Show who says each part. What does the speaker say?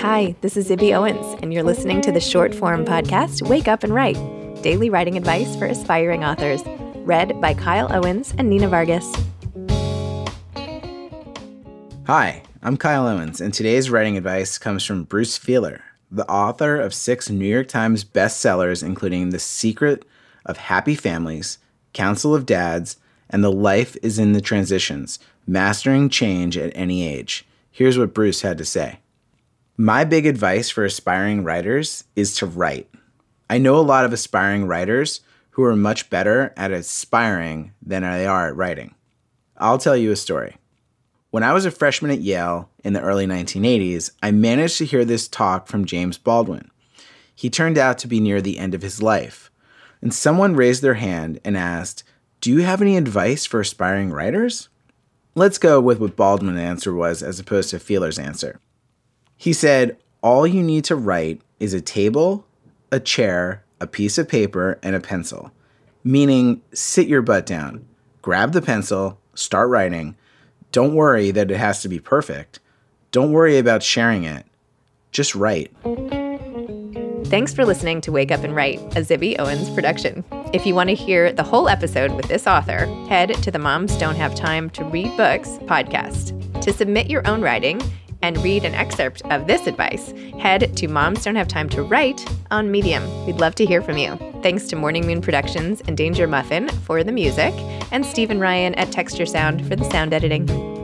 Speaker 1: Hi, this is Zibby Owens, and you're listening to the short form podcast Wake Up and Write daily writing advice for aspiring authors, read by Kyle Owens and Nina Vargas.
Speaker 2: Hi, I'm Kyle Owens, and today's writing advice comes from Bruce Feiler, the author of six New York Times bestsellers, including The Secret of Happy Families, Council of Dads, and The Life is in the Transitions Mastering Change at Any Age. Here's what Bruce had to say My big advice for aspiring writers is to write. I know a lot of aspiring writers who are much better at aspiring than they are at writing. I'll tell you a story. When I was a freshman at Yale in the early 1980s, I managed to hear this talk from James Baldwin. He turned out to be near the end of his life, and someone raised their hand and asked, Do you have any advice for aspiring writers? Let's go with what Baldwin's answer was as opposed to Feeler's answer. He said, All you need to write is a table, a chair, a piece of paper, and a pencil. Meaning, sit your butt down, grab the pencil, start writing don't worry that it has to be perfect. Don't worry about sharing it. Just write.
Speaker 1: Thanks for listening to Wake Up and Write, a Zibby Owens production. If you want to hear the whole episode with this author, head to the Moms Don't Have Time to Read Books podcast. To submit your own writing and read an excerpt of this advice, head to Moms Don't Have Time to Write on Medium. We'd love to hear from you. Thanks to Morning Moon Productions and Danger Muffin for the music, and Stephen Ryan at Texture Sound for the sound editing.